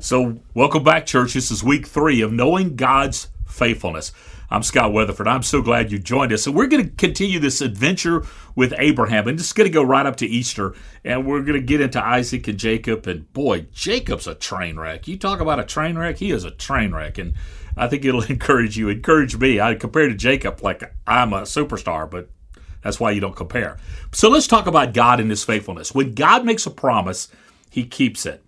So, welcome back, church. This is week three of Knowing God's Faithfulness. I'm Scott Weatherford. I'm so glad you joined us. And we're going to continue this adventure with Abraham. And it's going to go right up to Easter. And we're going to get into Isaac and Jacob. And boy, Jacob's a train wreck. You talk about a train wreck, he is a train wreck. And I think it'll encourage you, encourage me. I compare to Jacob like I'm a superstar, but that's why you don't compare. So let's talk about God and his faithfulness. When God makes a promise, he keeps it.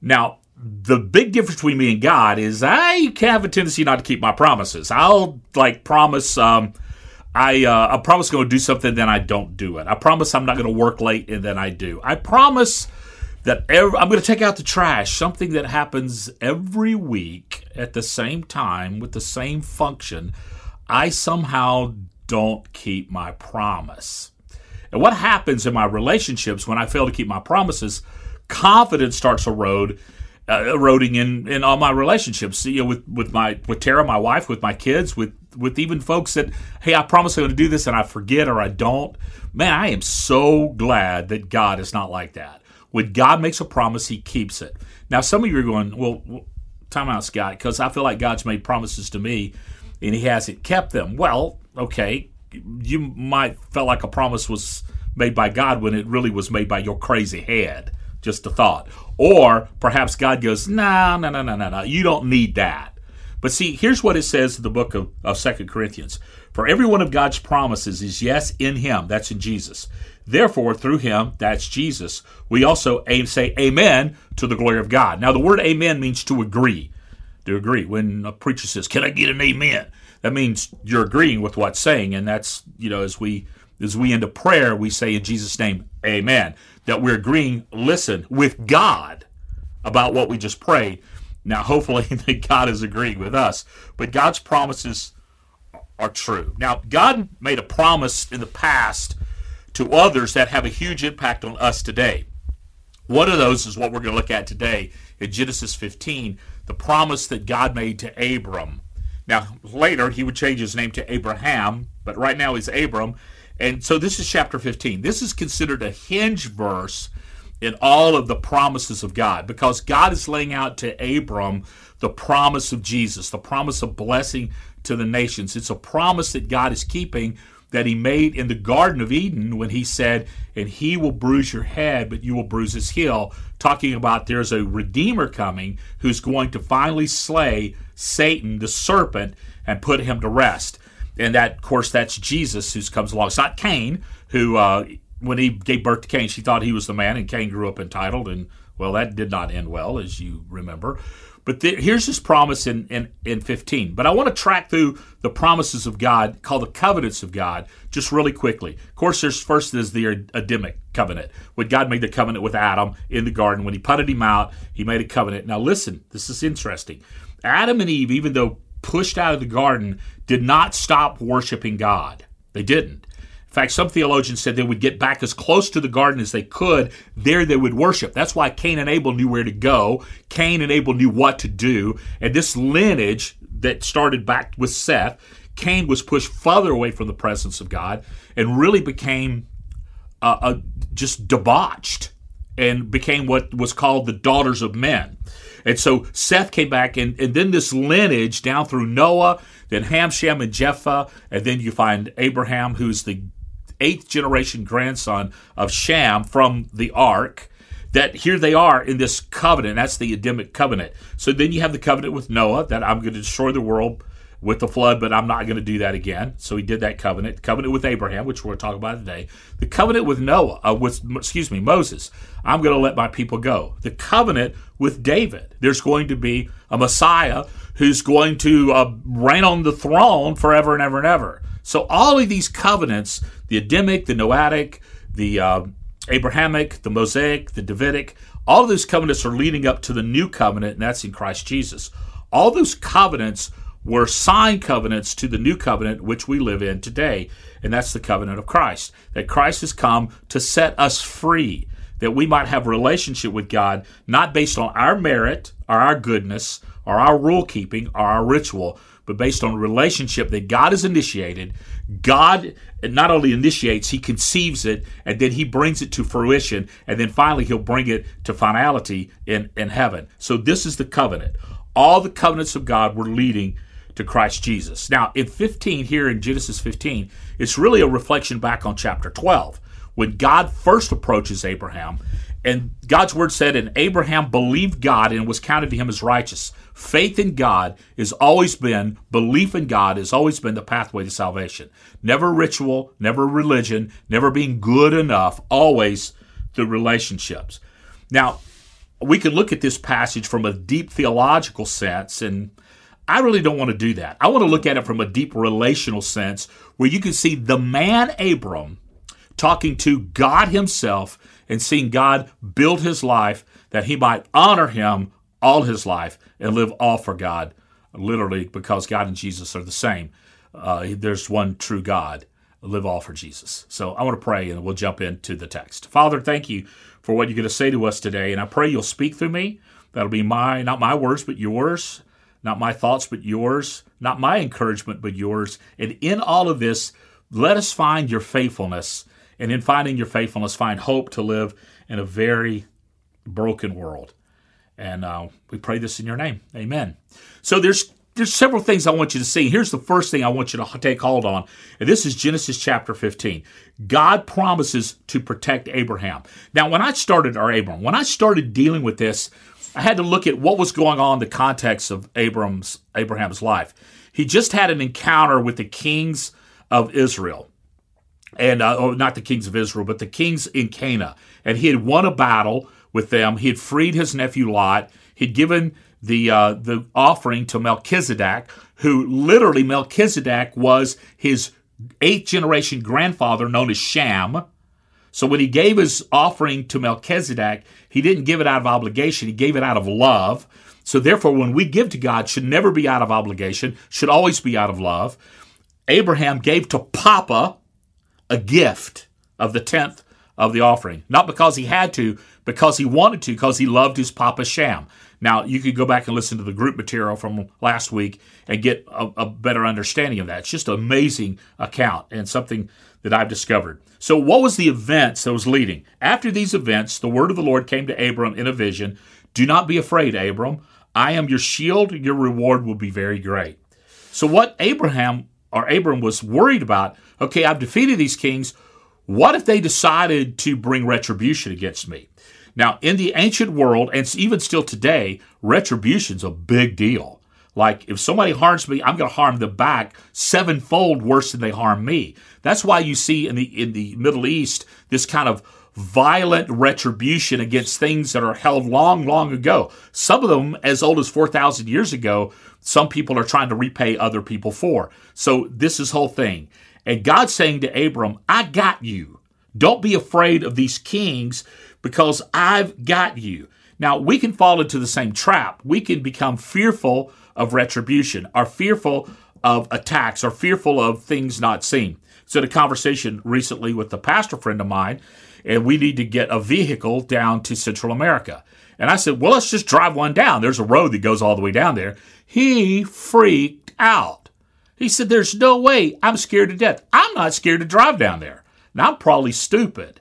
Now, the big difference between me and God is I have a tendency not to keep my promises. I'll like promise um, I uh, I promise going to do something, then I don't do it. I promise I'm not going to work late, and then I do. I promise that I'm going to take out the trash. Something that happens every week at the same time with the same function. I somehow don't keep my promise. And what happens in my relationships when I fail to keep my promises? Confidence starts to erode uh, eroding in in all my relationships. You know, with with my with Tara, my wife, with my kids, with with even folks that hey, I promise I'm going to do this and I forget or I don't. Man, I am so glad that God is not like that. When God makes a promise, He keeps it. Now, some of you are going, well, time out, Scott, because I feel like God's made promises to me and He hasn't kept them. Well, okay, you might felt like a promise was made by God when it really was made by your crazy head. Just a thought. Or perhaps God goes, no, no, no, no, no, no. You don't need that. But see, here's what it says in the book of, of 2 Corinthians. For every one of God's promises is yes in him. That's in Jesus. Therefore, through him, that's Jesus, we also aim, say amen to the glory of God. Now, the word amen means to agree. To agree. When a preacher says, Can I get an amen? That means you're agreeing with what's saying. And that's, you know, as we as we end a prayer, we say in Jesus' name, Amen. That we're agreeing, listen, with God about what we just prayed. Now, hopefully, that God is agreeing with us, but God's promises are true. Now, God made a promise in the past to others that have a huge impact on us today. One of those is what we're going to look at today in Genesis 15, the promise that God made to Abram. Now, later he would change his name to Abraham, but right now he's Abram. And so this is chapter 15. This is considered a hinge verse in all of the promises of God because God is laying out to Abram the promise of Jesus, the promise of blessing to the nations. It's a promise that God is keeping that he made in the Garden of Eden when he said, And he will bruise your head, but you will bruise his heel, talking about there's a Redeemer coming who's going to finally slay Satan, the serpent, and put him to rest. And that, of course, that's Jesus who comes along. It's not Cain, who, uh, when he gave birth to Cain, she thought he was the man, and Cain grew up entitled. And, well, that did not end well, as you remember. But the, here's his promise in, in, in 15. But I want to track through the promises of God, called the covenants of God, just really quickly. Of course, there's first is the Adamic covenant, when God made the covenant with Adam in the garden. When he putted him out, he made a covenant. Now, listen, this is interesting. Adam and Eve, even though pushed out of the garden did not stop worshiping God. They didn't. In fact, some theologians said they would get back as close to the garden as they could. There they would worship. That's why Cain and Abel knew where to go. Cain and Abel knew what to do. And this lineage that started back with Seth, Cain was pushed further away from the presence of God and really became uh, uh, just debauched and became what was called the daughters of men. And so Seth came back, and, and then this lineage down through Noah, then Ham, Shem, and Japheth, and then you find Abraham, who's the eighth generation grandson of Shem from the ark. That here they are in this covenant. That's the Adamic covenant. So then you have the covenant with Noah that I'm going to destroy the world with the flood, but I'm not going to do that again. So he did that covenant. Covenant with Abraham, which we're going to talk about today. The covenant with Noah, uh, with excuse me, Moses. I'm going to let my people go. The covenant with David. There's going to be a Messiah who's going to uh, reign on the throne forever and ever and ever. So all of these covenants, the Adamic, the Noahic, the uh, Abrahamic, the Mosaic, the Davidic, all of those covenants are leading up to the new covenant, and that's in Christ Jesus. All those covenants were sign covenants to the new covenant which we live in today, and that's the covenant of Christ. That Christ has come to set us free, that we might have relationship with God, not based on our merit or our goodness or our rule keeping or our ritual, but based on relationship that God has initiated. God not only initiates, He conceives it, and then He brings it to fruition, and then finally He'll bring it to finality in, in heaven. So this is the covenant. All the covenants of God were leading to Christ Jesus. Now, in 15, here in Genesis 15, it's really a reflection back on chapter 12 when God first approaches Abraham. And God's word said, And Abraham believed God and was counted to him as righteous. Faith in God has always been, belief in God has always been the pathway to salvation. Never ritual, never religion, never being good enough, always the relationships. Now, we can look at this passage from a deep theological sense and I really don't want to do that. I want to look at it from a deep relational sense where you can see the man Abram talking to God himself and seeing God build his life that he might honor him all his life and live all for God, literally because God and Jesus are the same. Uh, there's one true God. Live all for Jesus. So I want to pray and we'll jump into the text. Father, thank you for what you're going to say to us today. And I pray you'll speak through me. That'll be my, not my words, but yours. Not my thoughts, but yours. Not my encouragement, but yours. And in all of this, let us find your faithfulness and in finding your faithfulness, find hope to live in a very broken world. And uh, we pray this in your name. Amen. So there's there's several things I want you to see. Here's the first thing I want you to take hold on. And this is Genesis chapter 15. God promises to protect Abraham. Now, when I started, our Abram, when I started dealing with this, I had to look at what was going on in the context of Abram's Abraham's life. He just had an encounter with the kings of Israel and uh, oh, not the kings of Israel, but the kings in Canaan. And he had won a battle with them. He had freed his nephew Lot. He'd given the uh, the offering to Melchizedek, who literally Melchizedek was his eighth generation grandfather, known as Shem. So when he gave his offering to Melchizedek, he didn't give it out of obligation; he gave it out of love. So therefore, when we give to God, should never be out of obligation; should always be out of love. Abraham gave to Papa, a gift of the tenth of the offering, not because he had to, because he wanted to, because he loved his Papa Shem. Now, you could go back and listen to the group material from last week and get a, a better understanding of that. It's just an amazing account and something that I've discovered. So, what was the events that was leading? After these events, the word of the Lord came to Abram in a vision Do not be afraid, Abram. I am your shield. Your reward will be very great. So, what Abraham or Abram was worried about okay, I've defeated these kings. What if they decided to bring retribution against me? Now, in the ancient world, and even still today, retribution's a big deal. Like if somebody harms me, I'm going to harm them back sevenfold worse than they harm me. That's why you see in the in the Middle East this kind of violent retribution against things that are held long, long ago. Some of them as old as 4,000 years ago, some people are trying to repay other people for. So this is whole thing. And God's saying to Abram, I got you. Don't be afraid of these kings because I've got you. Now, we can fall into the same trap. We can become fearful of retribution, are fearful of attacks, are fearful of things not seen. So, a conversation recently with a pastor friend of mine, and we need to get a vehicle down to Central America. And I said, Well, let's just drive one down. There's a road that goes all the way down there. He freaked out. He said, There's no way. I'm scared to death. I'm not scared to drive down there. Now, I'm probably stupid.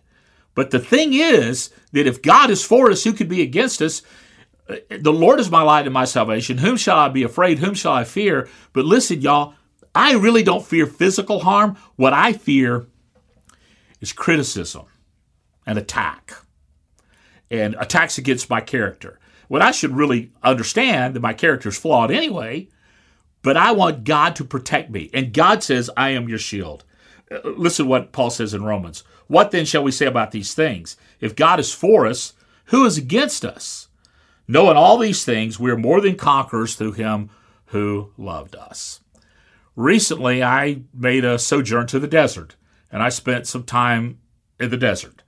But the thing is that if God is for us, who could be against us? The Lord is my light and my salvation. Whom shall I be afraid? Whom shall I fear? But listen, y'all, I really don't fear physical harm. What I fear is criticism and attack and attacks against my character. What I should really understand that my character is flawed anyway, but I want God to protect me. And God says, I am your shield. Uh, listen what Paul says in Romans. What then shall we say about these things? If God is for us, who is against us? Knowing all these things, we are more than conquerors through him who loved us. Recently, I made a sojourn to the desert, and I spent some time in the desert.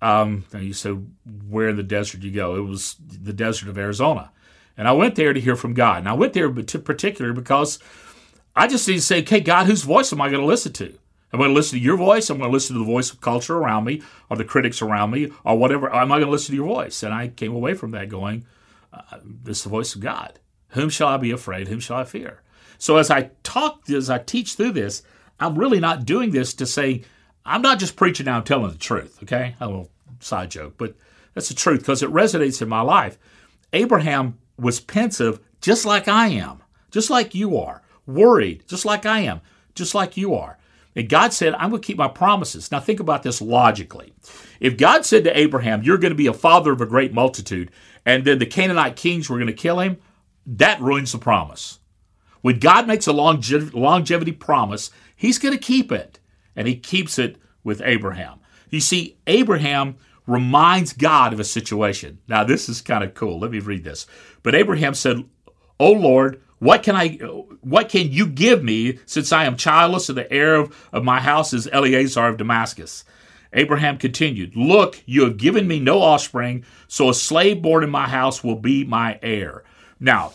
Um, and you said, where in the desert you go? It was the desert of Arizona. And I went there to hear from God. And I went there particularly because I just need to say, okay, God, whose voice am I going to listen to? Am I'm going to listen to your voice. I'm going to listen to the voice of culture around me or the critics around me or whatever. Am I going to listen to your voice? And I came away from that going, uh, this is the voice of God. Whom shall I be afraid? Whom shall I fear? So as I talk, as I teach through this, I'm really not doing this to say, I'm not just preaching now, I'm telling the truth, okay? A little side joke, but that's the truth because it resonates in my life. Abraham was pensive just like I am, just like you are, worried just like I am, just like you are. And God said, I'm going to keep my promises. Now, think about this logically. If God said to Abraham, You're going to be a father of a great multitude, and then the Canaanite kings were going to kill him, that ruins the promise. When God makes a longevity promise, he's going to keep it. And he keeps it with Abraham. You see, Abraham reminds God of a situation. Now, this is kind of cool. Let me read this. But Abraham said, "O Lord, what can I what can you give me since I am childless and the heir of, of my house is Eleazar of Damascus?" Abraham continued, Look, you have given me no offspring, so a slave born in my house will be my heir. Now,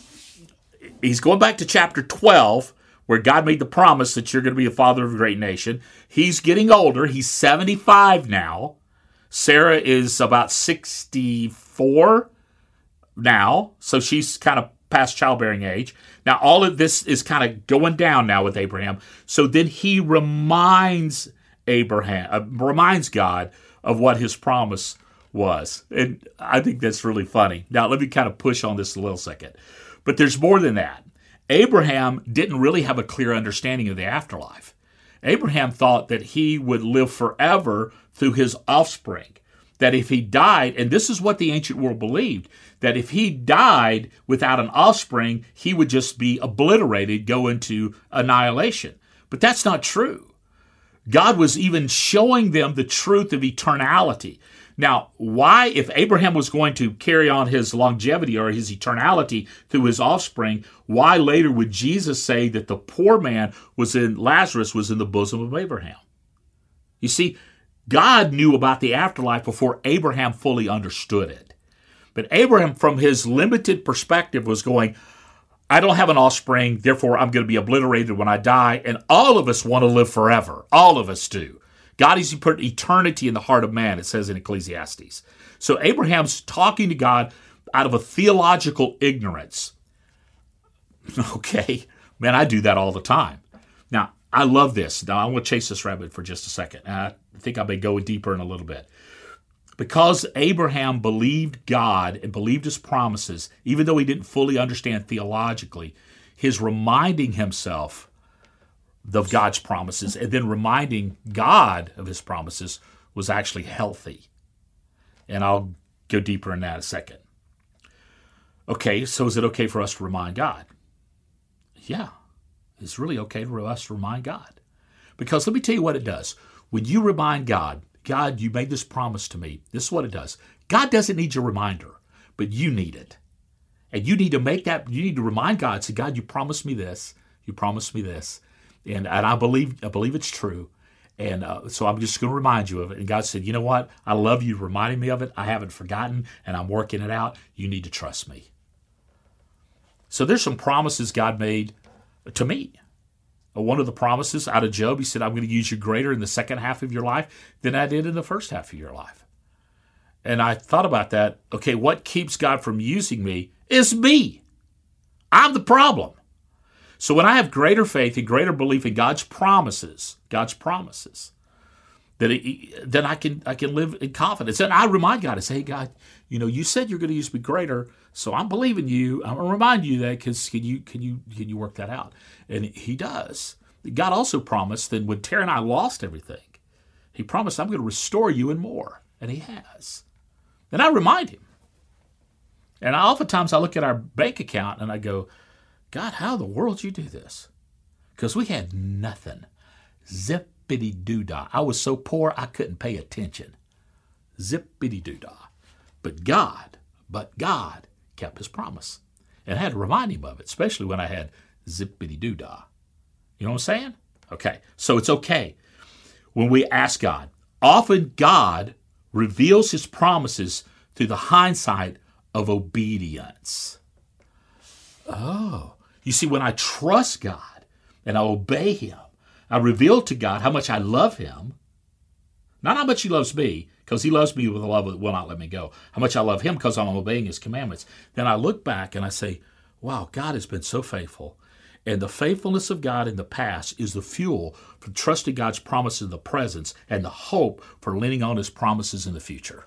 he's going back to chapter 12, where God made the promise that you're going to be a father of a great nation. He's getting older. He's 75 now. Sarah is about 64 now, so she's kind of past childbearing age. Now, all of this is kind of going down now with Abraham. So then he reminds Abraham, uh, reminds God of what his promise was. And I think that's really funny. Now, let me kind of push on this a little second. But there's more than that. Abraham didn't really have a clear understanding of the afterlife. Abraham thought that he would live forever through his offspring. That if he died, and this is what the ancient world believed, that if he died without an offspring, he would just be obliterated, go into annihilation. But that's not true. God was even showing them the truth of eternality. Now, why, if Abraham was going to carry on his longevity or his eternality through his offspring, why later would Jesus say that the poor man was in, Lazarus was in the bosom of Abraham? You see, God knew about the afterlife before Abraham fully understood it. But Abraham, from his limited perspective, was going, I don't have an offspring, therefore I'm going to be obliterated when I die. And all of us want to live forever. All of us do. God has put eternity in the heart of man, it says in Ecclesiastes. So Abraham's talking to God out of a theological ignorance. Okay, man, I do that all the time. Now, I love this. Now, I want to chase this rabbit for just a second. I think I may go deeper in a little bit. Because Abraham believed God and believed his promises, even though he didn't fully understand theologically, his reminding himself of God's promises and then reminding God of his promises was actually healthy. And I'll go deeper in that a second. Okay, so is it okay for us to remind God? Yeah, it's really okay for us to remind God. Because let me tell you what it does. When you remind God, God, you made this promise to me, this is what it does. God doesn't need your reminder, but you need it. And you need to make that, you need to remind God, say, God, you promised me this, you promised me this and and I believe I believe it's true. And uh, so I'm just going to remind you of it. And God said, you know what? I love you reminding me of it. I haven't forgotten, and I'm working it out. You need to trust me. So there's some promises God made to me. Uh, one of the promises out of Job, he said, I'm going to use you greater in the second half of your life than I did in the first half of your life. And I thought about that. Okay, what keeps God from using me is me. I'm the problem. So when I have greater faith and greater belief in God's promises, God's promises, that then I can I can live in confidence. And I remind God, I say, hey God, you know, you said you're going to use me greater, so I'm believing you. I'm going to remind you that because can you can you can you work that out? And He does. God also promised that when Terry and I lost everything, He promised I'm going to restore you and more, and He has. And I remind Him. And I, oftentimes I look at our bank account and I go, God, how in the world you do this? Because we had nothing. Zippity doo dah. I was so poor I couldn't pay attention. Zippity doo dah. But God, but God kept his promise. And I had to remind him of it, especially when I had zippity doo dah. You know what I'm saying? Okay, so it's okay when we ask God. Often God reveals his promises through the hindsight of obedience. Oh, you see, when I trust God and I obey Him, I reveal to God how much I love Him, not how much He loves me, because He loves me with a love that will not let me go, how much I love Him because I'm obeying His commandments. Then I look back and I say, wow, God has been so faithful. And the faithfulness of God in the past is the fuel for trusting God's promises in the present and the hope for leaning on his promises in the future.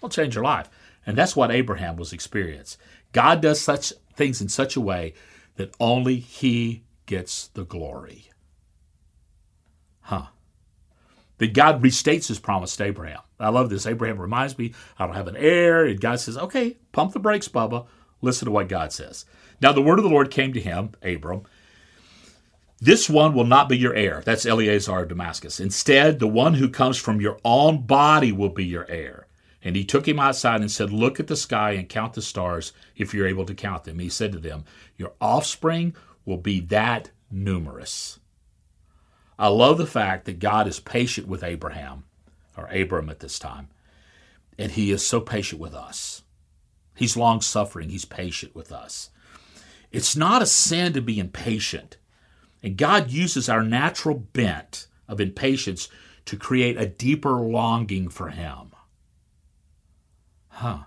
Will change your life. And that's what Abraham was experiencing. God does such things in such a way that only he gets the glory. Huh. That God restates his promise to Abraham. I love this. Abraham reminds me, I don't have an heir. And God says, okay, pump the brakes, Bubba. Listen to what God says. Now the word of the Lord came to him, Abram. This one will not be your heir. That's Eleazar of Damascus. Instead, the one who comes from your own body will be your heir. And he took him outside and said, Look at the sky and count the stars if you're able to count them. He said to them, Your offspring will be that numerous. I love the fact that God is patient with Abraham, or Abram at this time, and he is so patient with us. He's long suffering, he's patient with us. It's not a sin to be impatient. And God uses our natural bent of impatience to create a deeper longing for Him. Huh.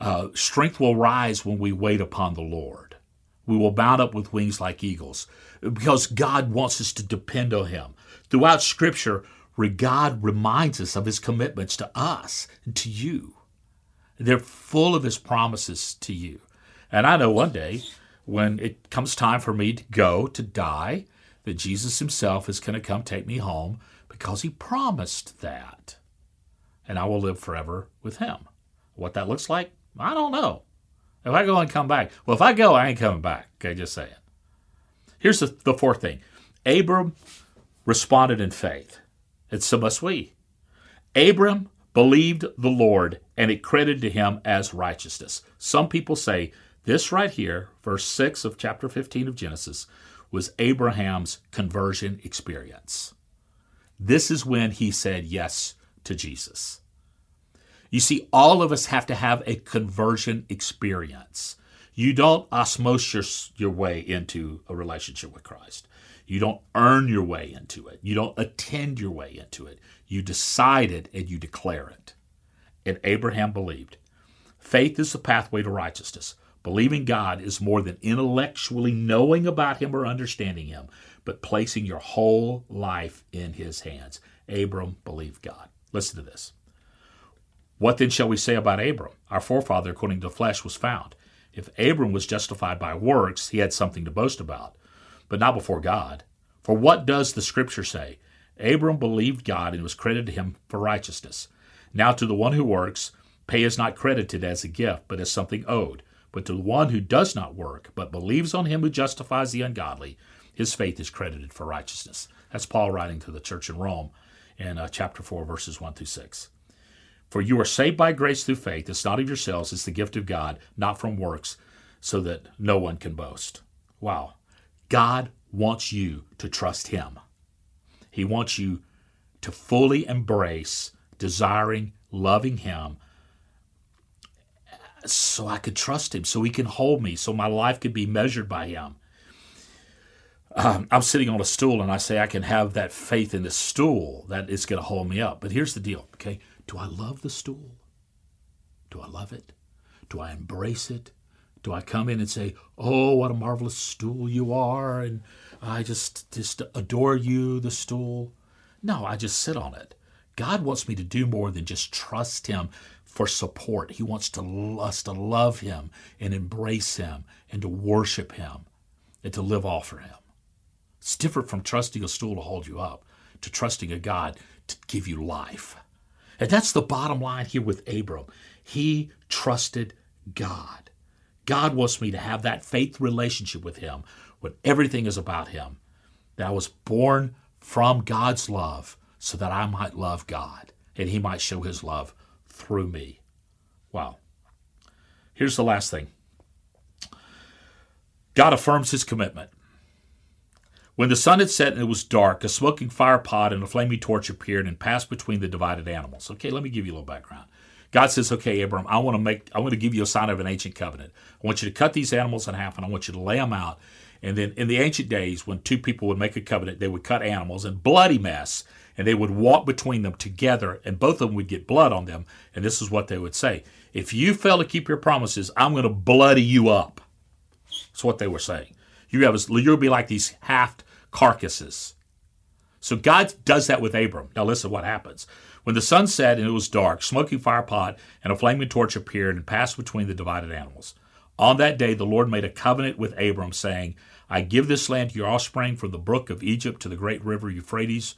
Uh, strength will rise when we wait upon the Lord. We will mount up with wings like eagles because God wants us to depend on Him. Throughout Scripture, God reminds us of His commitments to us and to you. They're full of His promises to you. And I know one day when it comes time for me to go to die, that Jesus Himself is going to come take me home because He promised that. And I will live forever with Him. What that looks like, I don't know. If I go and come back, well, if I go, I ain't coming back. Okay, just saying. Here's the, the fourth thing Abram responded in faith, and so must we. Abram believed the Lord, and it credited to him as righteousness. Some people say this right here, verse 6 of chapter 15 of Genesis, was Abraham's conversion experience. This is when he said yes to Jesus. You see, all of us have to have a conversion experience. You don't osmosis your, your way into a relationship with Christ. You don't earn your way into it. You don't attend your way into it. You decide it and you declare it. And Abraham believed. Faith is the pathway to righteousness. Believing God is more than intellectually knowing about Him or understanding Him, but placing your whole life in His hands. Abram believed God. Listen to this. What then shall we say about Abram? Our forefather, according to the flesh, was found. If Abram was justified by works, he had something to boast about, but not before God. For what does the Scripture say? Abram believed God and was credited to him for righteousness. Now to the one who works, pay is not credited as a gift, but as something owed. But to the one who does not work, but believes on him who justifies the ungodly, his faith is credited for righteousness. That's Paul writing to the church in Rome in uh, chapter 4, verses 1 through 6. For you are saved by grace through faith. It's not of yourselves, it's the gift of God, not from works, so that no one can boast. Wow. God wants you to trust Him. He wants you to fully embrace desiring, loving Him so I could trust Him, so He can hold me, so my life could be measured by Him. Um, I'm sitting on a stool and I say I can have that faith in the stool that it's going to hold me up. But here's the deal, okay? Do I love the stool? Do I love it? Do I embrace it? Do I come in and say, "Oh, what a marvelous stool you are," and I just just adore you, the stool? No, I just sit on it. God wants me to do more than just trust Him for support. He wants to us to love Him and embrace Him and to worship Him and to live all for Him. It's different from trusting a stool to hold you up to trusting a God to give you life. And that's the bottom line here with Abram. He trusted God. God wants me to have that faith relationship with Him when everything is about Him. That I was born from God's love so that I might love God and He might show His love through me. Wow. Here's the last thing God affirms His commitment. When the sun had set and it was dark, a smoking fire pot and a flaming torch appeared and passed between the divided animals. Okay, let me give you a little background. God says, "Okay, Abram, I want to make, I want to give you a sign of an ancient covenant. I want you to cut these animals in half, and I want you to lay them out. And then, in the ancient days, when two people would make a covenant, they would cut animals and bloody mess, and they would walk between them together, and both of them would get blood on them. And this is what they would say If you fail to keep your promises, I'm going to bloody you up. That's what they were saying. You have, you'll be like these half carcasses. So God does that with Abram. Now listen what happens. When the sun set and it was dark, smoking fire pot and a flaming torch appeared and passed between the divided animals. On that day the Lord made a covenant with Abram, saying, I give this land to your offspring from the brook of Egypt to the great river Euphrates,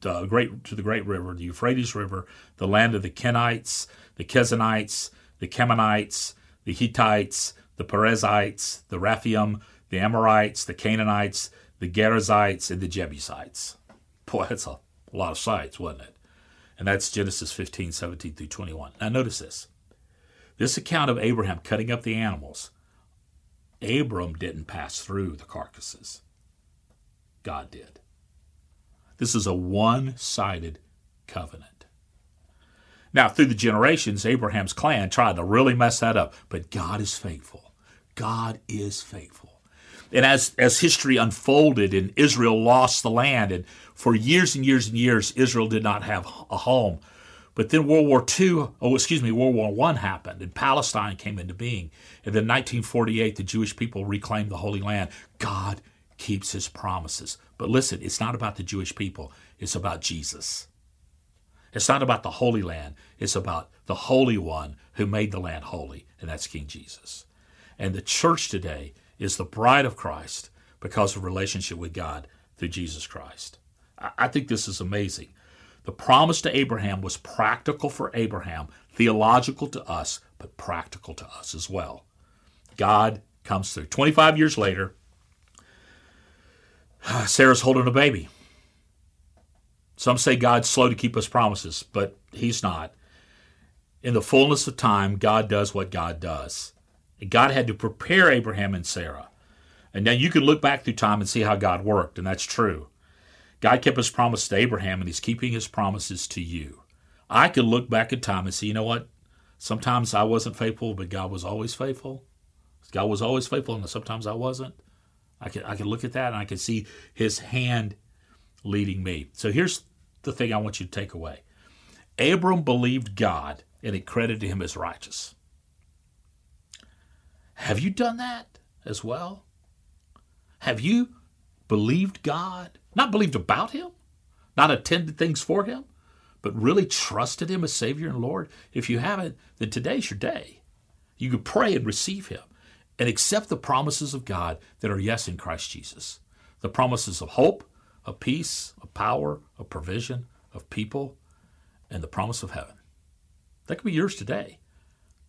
the great to the great river, the Euphrates River, the land of the Kenites, the Kezanites, the Canaanites, the Hittites, the Perizzites, the Rephaim, the Amorites, the Canaanites, the Gerizzites, and the Jebusites. Boy, that's a lot of sites, wasn't it? And that's Genesis 15, 17 through 21. Now, notice this. This account of Abraham cutting up the animals, Abram didn't pass through the carcasses. God did. This is a one sided covenant. Now, through the generations, Abraham's clan tried to really mess that up, but God is faithful. God is faithful. And as, as history unfolded and Israel lost the land, and for years and years and years, Israel did not have a home. But then World War II, oh, excuse me, World War I happened, and Palestine came into being. And then 1948, the Jewish people reclaimed the Holy Land. God keeps his promises. But listen, it's not about the Jewish people, it's about Jesus. It's not about the Holy Land, it's about the Holy One who made the land holy, and that's King Jesus. And the church today is the bride of Christ because of relationship with God through Jesus Christ. I think this is amazing. The promise to Abraham was practical for Abraham, theological to us, but practical to us as well. God comes through. 25 years later, Sarah's holding a baby. Some say God's slow to keep his promises, but he's not. In the fullness of time, God does what God does. God had to prepare Abraham and Sarah. And now you can look back through time and see how God worked, and that's true. God kept his promise to Abraham, and he's keeping his promises to you. I can look back at time and see, you know what? Sometimes I wasn't faithful, but God was always faithful. God was always faithful, and sometimes I wasn't. I can, I can look at that and I can see his hand leading me. So here's the thing I want you to take away Abram believed God, and it credited him as righteous. Have you done that as well? Have you believed God? Not believed about Him, not attended things for Him, but really trusted Him as Savior and Lord? If you haven't, then today's your day. You can pray and receive Him and accept the promises of God that are yes in Christ Jesus. The promises of hope, of peace, of power, of provision, of people, and the promise of heaven. That could be yours today.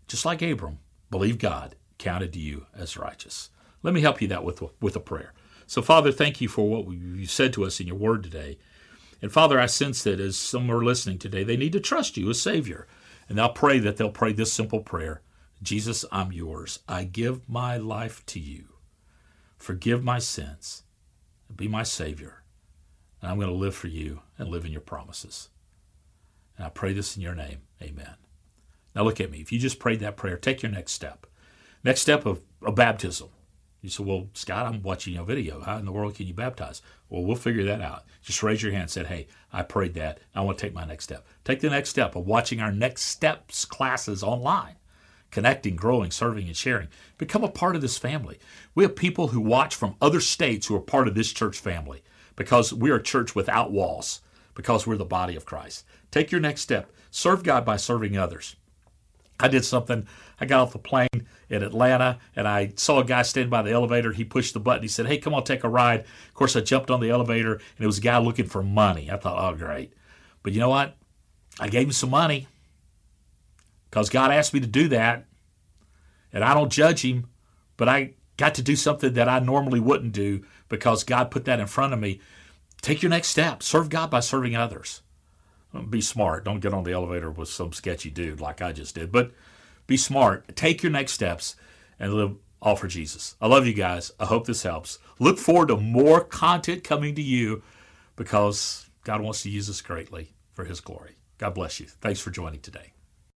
Just like Abram, believe God counted to you as righteous. Let me help you that with, with a prayer. So, Father, thank you for what you said to us in your word today. And Father, I sense that as some are listening today, they need to trust you as Savior. And I'll pray that they'll pray this simple prayer Jesus, I'm yours. I give my life to you. Forgive my sins. Be my Savior. And I'm going to live for you and live in your promises. And I pray this in your name. Amen. Now look at me. If you just prayed that prayer, take your next step. Next step of a baptism. You say, Well, Scott, I'm watching your video. How in the world can you baptize? Well, we'll figure that out. Just raise your hand and say, Hey, I prayed that. I want to take my next step. Take the next step of watching our next steps classes online, connecting, growing, serving, and sharing. Become a part of this family. We have people who watch from other states who are part of this church family because we are a church without walls, because we're the body of Christ. Take your next step. Serve God by serving others. I did something. I got off the plane in Atlanta and I saw a guy standing by the elevator. He pushed the button. He said, Hey, come on, take a ride. Of course, I jumped on the elevator and it was a guy looking for money. I thought, Oh, great. But you know what? I gave him some money because God asked me to do that. And I don't judge him, but I got to do something that I normally wouldn't do because God put that in front of me. Take your next step. Serve God by serving others be smart. Don't get on the elevator with some sketchy dude like I just did. But be smart. Take your next steps and live all for Jesus. I love you guys. I hope this helps. Look forward to more content coming to you because God wants to use us greatly for His glory. God bless you. Thanks for joining today.